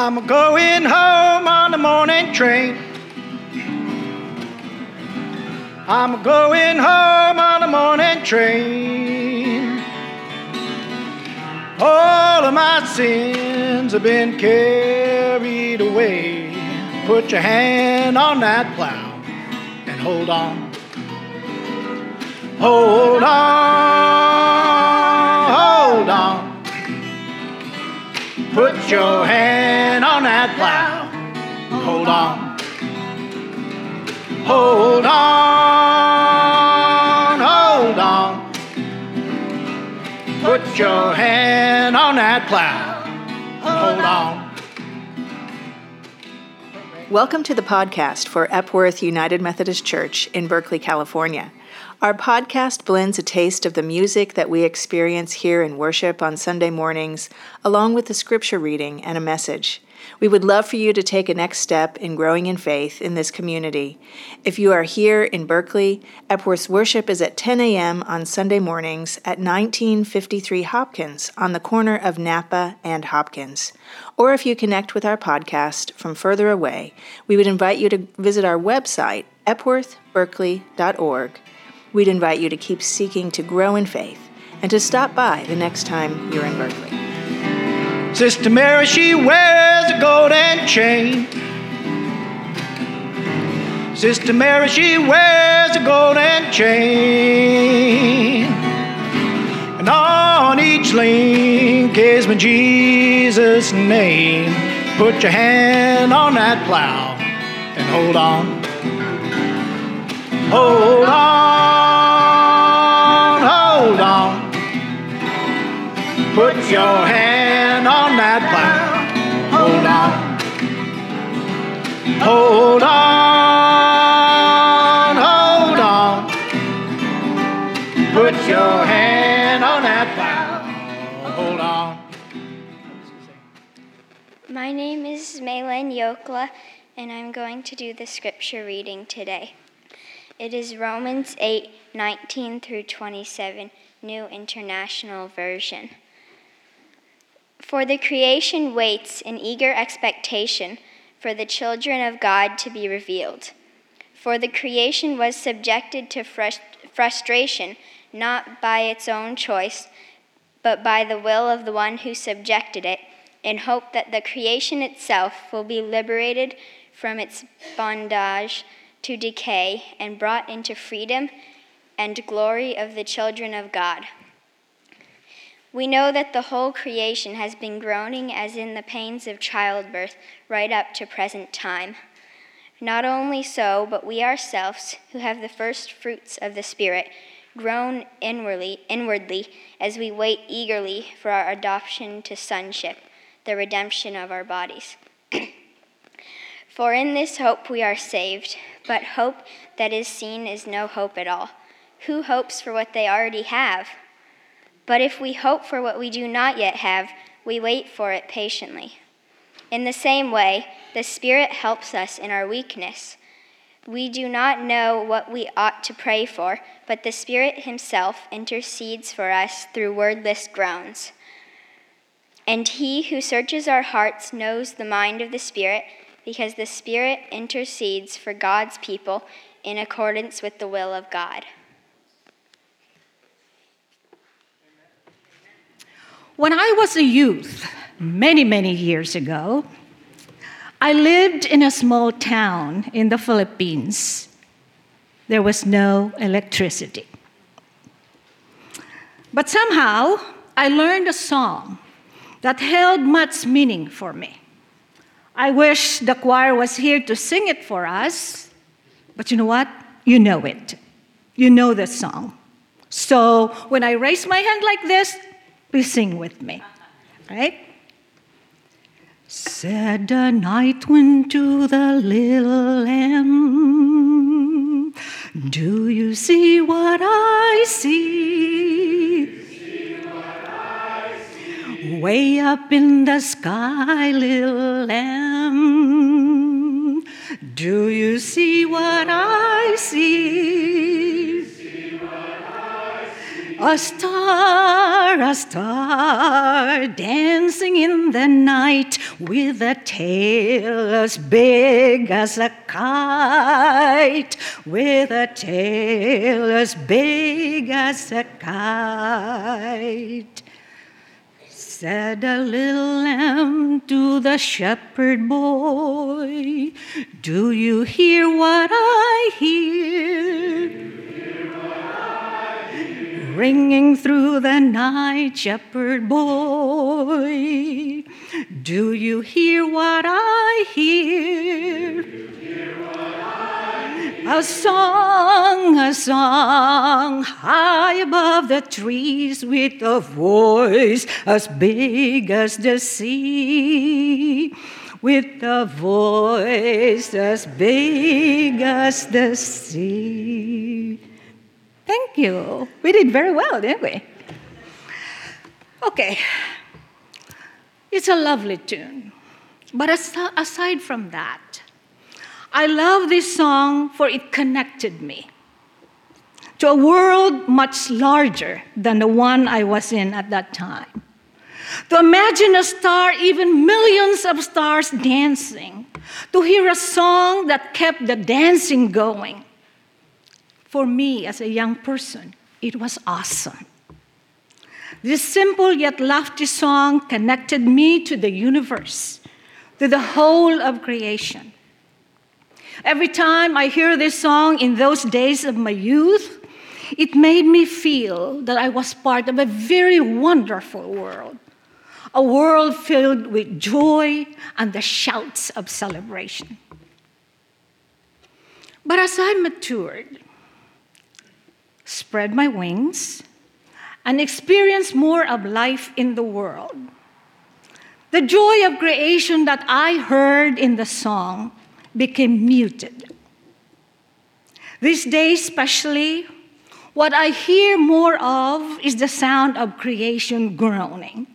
I'm going home on the morning train. I'm going home on the morning train. All of my sins have been carried away. Put your hand on that plow and hold on. Hold on, Put your hand on that plow. Hold on. Hold on, hold on. Put your hand on that plow. Hold on. Welcome to the podcast for Epworth United Methodist Church in Berkeley, California. Our podcast blends a taste of the music that we experience here in worship on Sunday mornings, along with a scripture reading and a message. We would love for you to take a next step in growing in faith in this community. If you are here in Berkeley, Epworth's worship is at 10 a.m. on Sunday mornings at 1953 Hopkins on the corner of Napa and Hopkins. Or if you connect with our podcast from further away, we would invite you to visit our website, epworthberkeley.org we'd invite you to keep seeking to grow in faith and to stop by the next time you're in Berkeley. Sister Mary, she wears a golden chain. Sister Mary, she wears a golden chain. And on each link is my Jesus' name. Put your hand on that plow and hold on. Hold on, hold on. Put your hand on that plow. Hold on. Hold on, hold on. Put your hand on that plow. Hold on. My name is Maylin Yokla, and I'm going to do the scripture reading today. It is Romans 8 19 through 27, New International Version. For the creation waits in eager expectation for the children of God to be revealed. For the creation was subjected to frust- frustration, not by its own choice, but by the will of the one who subjected it, in hope that the creation itself will be liberated from its bondage to decay and brought into freedom and glory of the children of God. We know that the whole creation has been groaning as in the pains of childbirth right up to present time. Not only so, but we ourselves, who have the first fruits of the Spirit, groan inwardly, inwardly as we wait eagerly for our adoption to sonship, the redemption of our bodies. For in this hope we are saved, but hope that is seen is no hope at all. Who hopes for what they already have? But if we hope for what we do not yet have, we wait for it patiently. In the same way, the Spirit helps us in our weakness. We do not know what we ought to pray for, but the Spirit Himself intercedes for us through wordless groans. And He who searches our hearts knows the mind of the Spirit because the Spirit intercedes for God's people in accordance with the will of God. When I was a youth, many, many years ago, I lived in a small town in the Philippines. There was no electricity. But somehow, I learned a song that held much meaning for me. I wish the choir was here to sing it for us, but you know what? You know it. You know the song. So when I raise my hand like this, please sing with me. Right? Said the night wind to the little lamb, Do you see what I see? Way up in the sky, little lamb, do you see what I see? A star, a star, dancing in the night with a tail as big as a kite, with a tail as big as a kite. Said a little lamb to the shepherd boy, Do you hear what I hear? ringing through the night, shepherd boy. Do you hear what I hear? A song, a song, high above the trees with a voice as big as the sea. With a voice as big as the sea. Thank you. We did very well, didn't we? Okay. It's a lovely tune. But aside from that, I love this song for it connected me to a world much larger than the one I was in at that time. To imagine a star, even millions of stars dancing, to hear a song that kept the dancing going, for me as a young person, it was awesome. This simple yet lofty song connected me to the universe, to the whole of creation. Every time I hear this song in those days of my youth, it made me feel that I was part of a very wonderful world, a world filled with joy and the shouts of celebration. But as I matured, spread my wings, and experienced more of life in the world. The joy of creation that I heard in the song became muted. These days, especially, what I hear more of is the sound of creation groaning.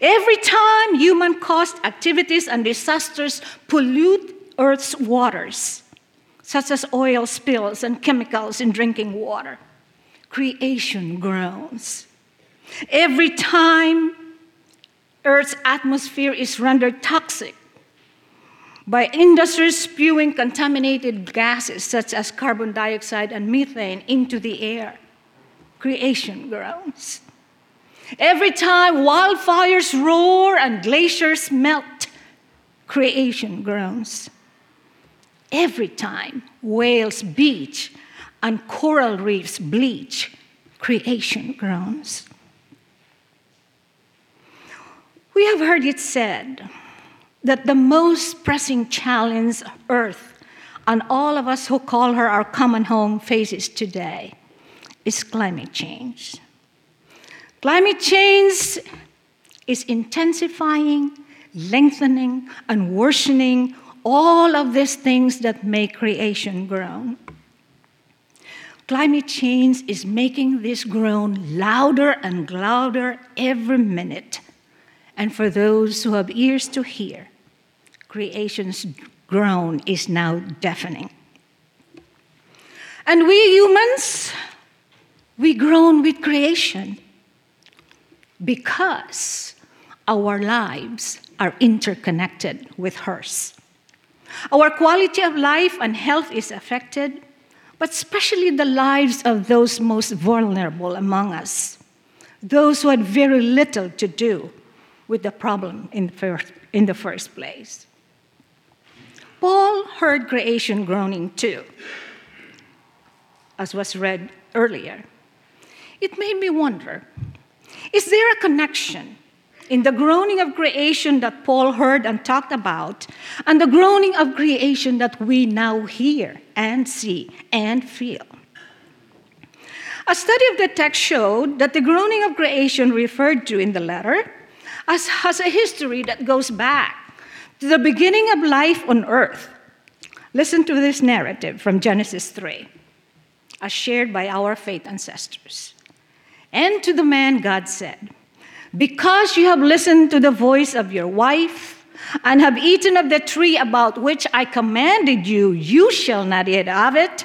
Every time human caused activities and disasters pollute Earth's waters, such as oil spills and chemicals in drinking water. Creation groans. Every time Earth's atmosphere is rendered toxic by industries spewing contaminated gases such as carbon dioxide and methane into the air, creation groans. Every time wildfires roar and glaciers melt, creation groans every time whales beach and coral reefs bleach, creation groans. We have heard it said that the most pressing challenge Earth and all of us who call her our common home faces today is climate change. Climate change is intensifying, lengthening, and worsening all of these things that make creation groan. Climate change is making this groan louder and louder every minute. And for those who have ears to hear, creation's groan is now deafening. And we humans, we groan with creation because our lives are interconnected with hers. Our quality of life and health is affected, but especially the lives of those most vulnerable among us, those who had very little to do with the problem in the first, in the first place. Paul heard creation groaning too, as was read earlier. It made me wonder is there a connection in the groaning of creation that Paul heard and talked about, and the groaning of creation that we now hear and see and feel. A study of the text showed that the groaning of creation referred to in the letter has a history that goes back to the beginning of life on earth. Listen to this narrative from Genesis 3, as shared by our faith ancestors. And to the man, God said, because you have listened to the voice of your wife and have eaten of the tree about which I commanded you, you shall not eat of it.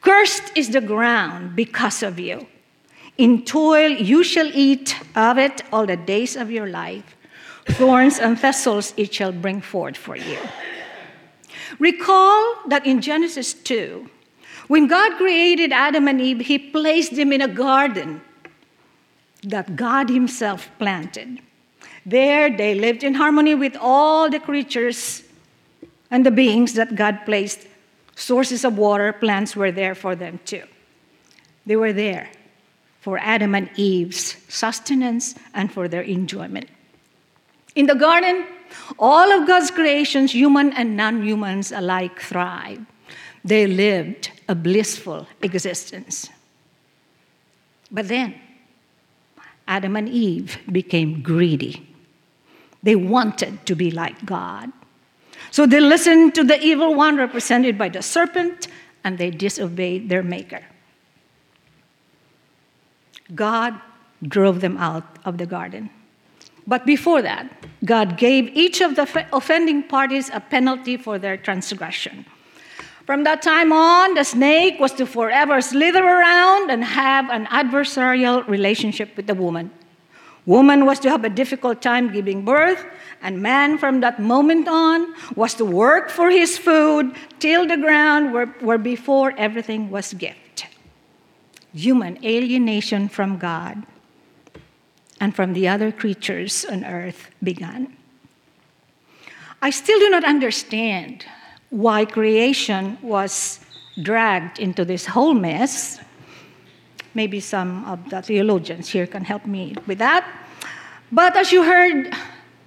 Cursed is the ground because of you. In toil you shall eat of it all the days of your life. Thorns and thistles it shall bring forth for you. Recall that in Genesis 2, when God created Adam and Eve, He placed them in a garden that God Himself planted. There they lived in harmony with all the creatures and the beings that God placed. Sources of water, plants were there for them too. They were there for Adam and Eve's sustenance and for their enjoyment. In the garden, all of God's creations, human and non humans alike, thrived. They lived a blissful existence. But then, Adam and Eve became greedy. They wanted to be like God. So they listened to the evil one represented by the serpent and they disobeyed their maker. God drove them out of the garden. But before that, God gave each of the offending parties a penalty for their transgression. From that time on, the snake was to forever slither around and have an adversarial relationship with the woman. Woman was to have a difficult time giving birth, and man from that moment on was to work for his food till the ground where, where before everything was gift. Human alienation from God and from the other creatures on earth began. I still do not understand why creation was dragged into this whole mess. Maybe some of the theologians here can help me with that. But as you heard,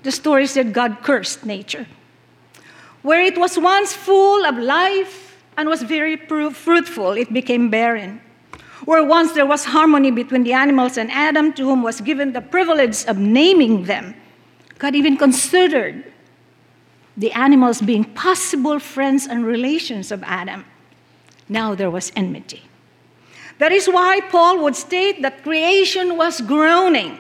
the story said God cursed nature. Where it was once full of life and was very fruitful, it became barren. Where once there was harmony between the animals and Adam, to whom was given the privilege of naming them, God even considered the animals being possible friends and relations of Adam. Now there was enmity. That is why Paul would state that creation was groaning.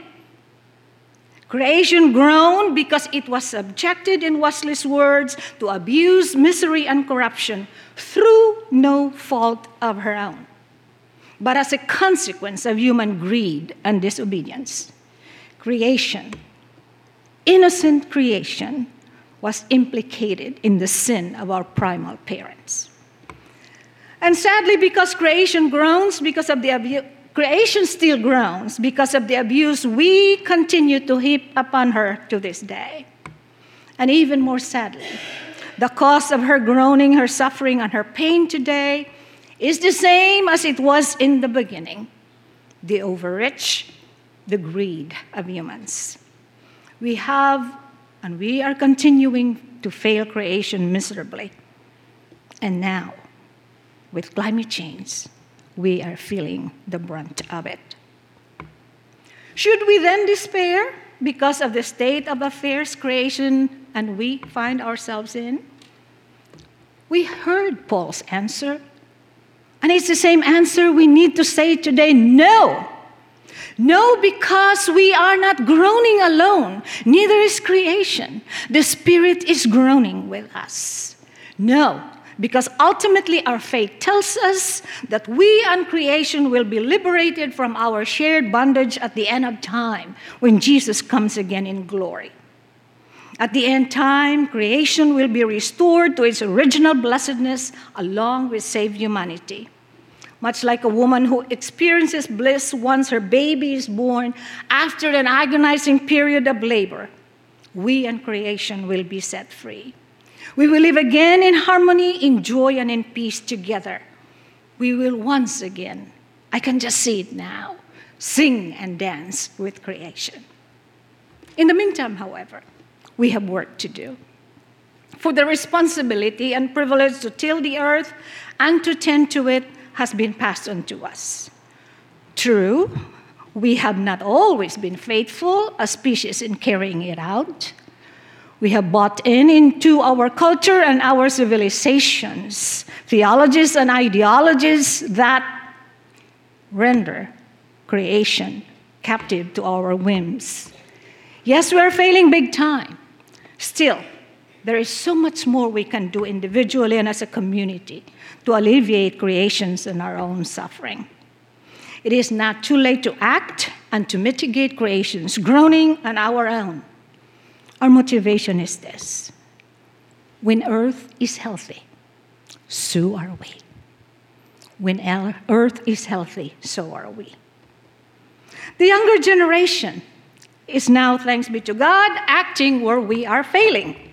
Creation groaned because it was subjected, in Wesley's words, to abuse, misery, and corruption through no fault of her own but as a consequence of human greed and disobedience. Creation, innocent creation, was implicated in the sin of our primal parents. And sadly, because creation groans because of the abuse, creation still groans because of the abuse we continue to heap upon her to this day. And even more sadly, the cause of her groaning, her suffering, and her pain today is the same as it was in the beginning the overreach, the greed of humans. We have and we are continuing to fail creation miserably. And now, with climate change, we are feeling the brunt of it. Should we then despair because of the state of affairs creation and we find ourselves in? We heard Paul's answer and it's the same answer we need to say today no. No, because we are not groaning alone, neither is creation. The Spirit is groaning with us. No, because ultimately our faith tells us that we and creation will be liberated from our shared bondage at the end of time when Jesus comes again in glory. At the end time, creation will be restored to its original blessedness along with saved humanity. Much like a woman who experiences bliss once her baby is born after an agonizing period of labor, we and creation will be set free. We will live again in harmony, in joy, and in peace together. We will once again, I can just see it now, sing and dance with creation. In the meantime, however, we have work to do. For the responsibility and privilege to till the earth and to tend to it has been passed on to us. True, we have not always been faithful, a species, in carrying it out. We have bought in into our culture and our civilizations, theologies and ideologies that render creation captive to our whims. Yes, we are failing big time. Still, there is so much more we can do individually and as a community to alleviate creations and our own suffering. It is not too late to act and to mitigate creations, groaning on our own. Our motivation is this when earth is healthy, so are we. When earth is healthy, so are we. The younger generation is now, thanks be to God, acting where we are failing.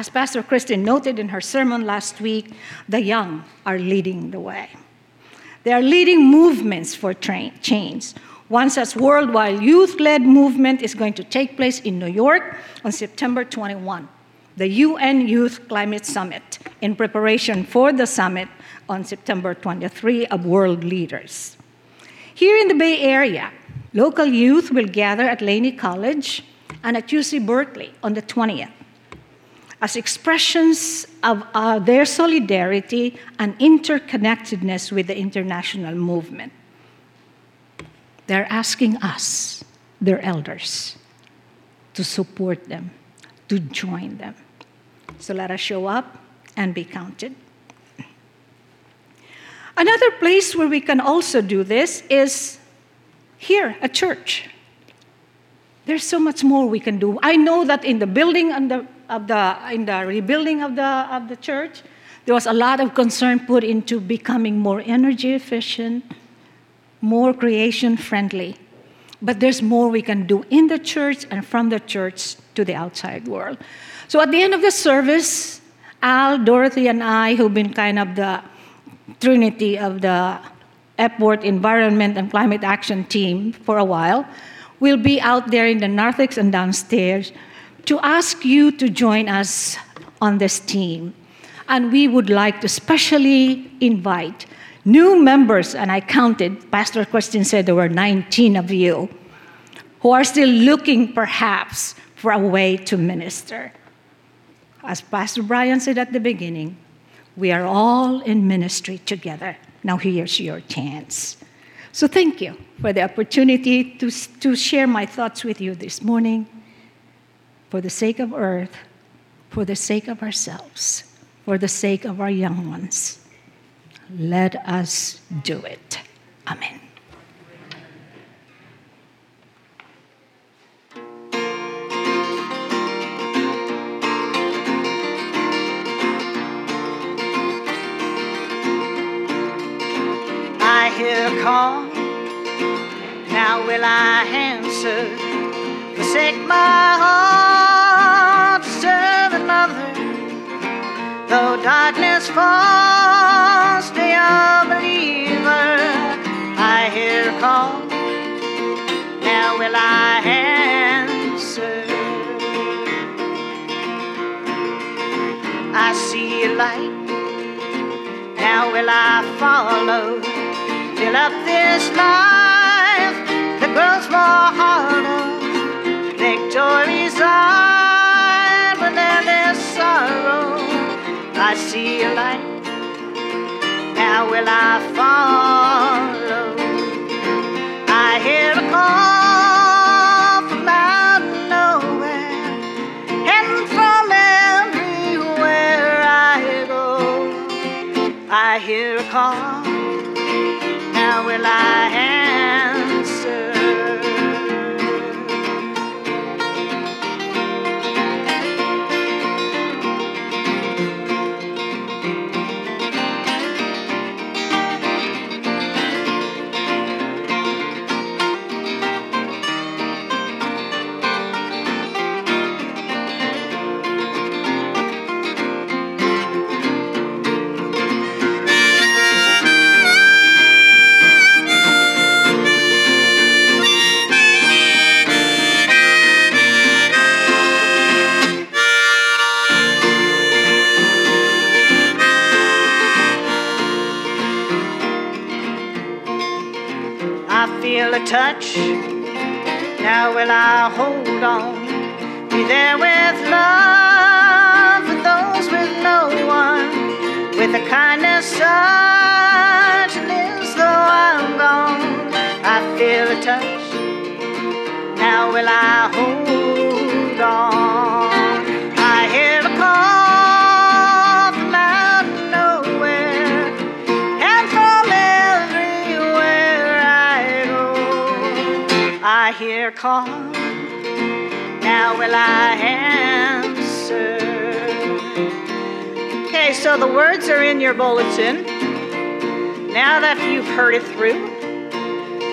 As Pastor Christine noted in her sermon last week, the young are leading the way. They are leading movements for tra- change. One such worldwide youth led movement is going to take place in New York on September 21, the UN Youth Climate Summit, in preparation for the summit on September 23 of world leaders. Here in the Bay Area, local youth will gather at Laney College and at UC Berkeley on the 20th as expressions of uh, their solidarity and interconnectedness with the international movement. They're asking us, their elders, to support them, to join them. So let us show up and be counted. Another place where we can also do this is here at church. There's so much more we can do. I know that in the building and the, of the, in the rebuilding of the, of the church, there was a lot of concern put into becoming more energy efficient, more creation friendly. But there's more we can do in the church and from the church to the outside world. So at the end of the service, Al, Dorothy, and I, who've been kind of the trinity of the Epworth Environment and Climate Action team for a while, will be out there in the narthex and downstairs to ask you to join us on this team. And we would like to specially invite new members, and I counted, Pastor Christian said there were 19 of you, who are still looking perhaps for a way to minister. As Pastor Brian said at the beginning, we are all in ministry together. Now here's your chance. So thank you for the opportunity to, to share my thoughts with you this morning for the sake of earth, for the sake of ourselves, for the sake of our young ones. Let us do it. Amen. Hear a call. Now will I answer? Forsake my heart serve another. Though darkness falls, stay a believer. I hear a call. Now will I answer? I see a light. Now will I follow? Fill up this life that grows more harder. Victory's on when there is sorrow. I see a light. Now will I follow? I hear a call from out of nowhere, and from everywhere I go, I hear a call touch. Now will I hold on? I hear a call from out of nowhere, and from everywhere I go, I hear a call. Now will I answer? Okay, so the words are in your bulletin. Now that you've heard it through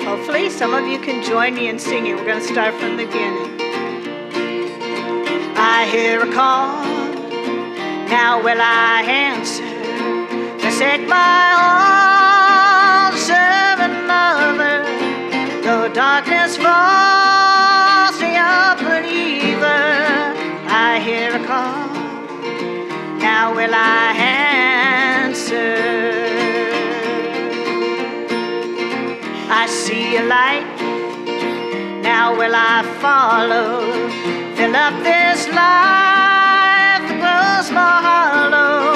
hopefully some of you can join me in singing. We're going to start from the beginning. I hear a call, now will I answer. Forsake my own a light, now will I follow. Fill up this life that grows more hollow.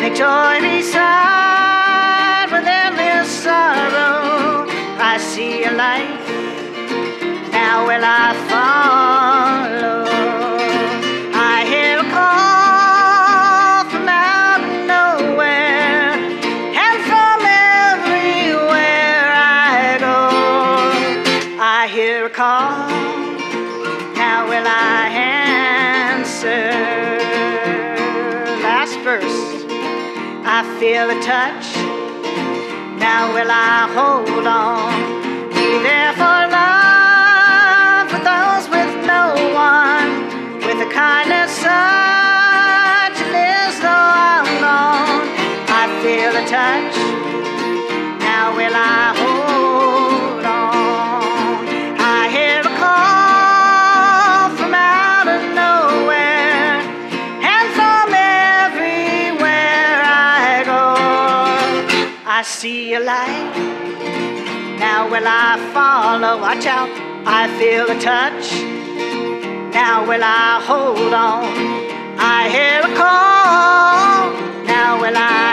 Make joy beside with endless sorrow. I see a light, now will I follow. Feel a touch, now will I hold on? Be there for love for those with no one, with a kindness such as though I'm gone. I feel a touch, see a light. Now will I follow? Watch out, I feel a touch. Now will I hold on? I hear a call. Now will I?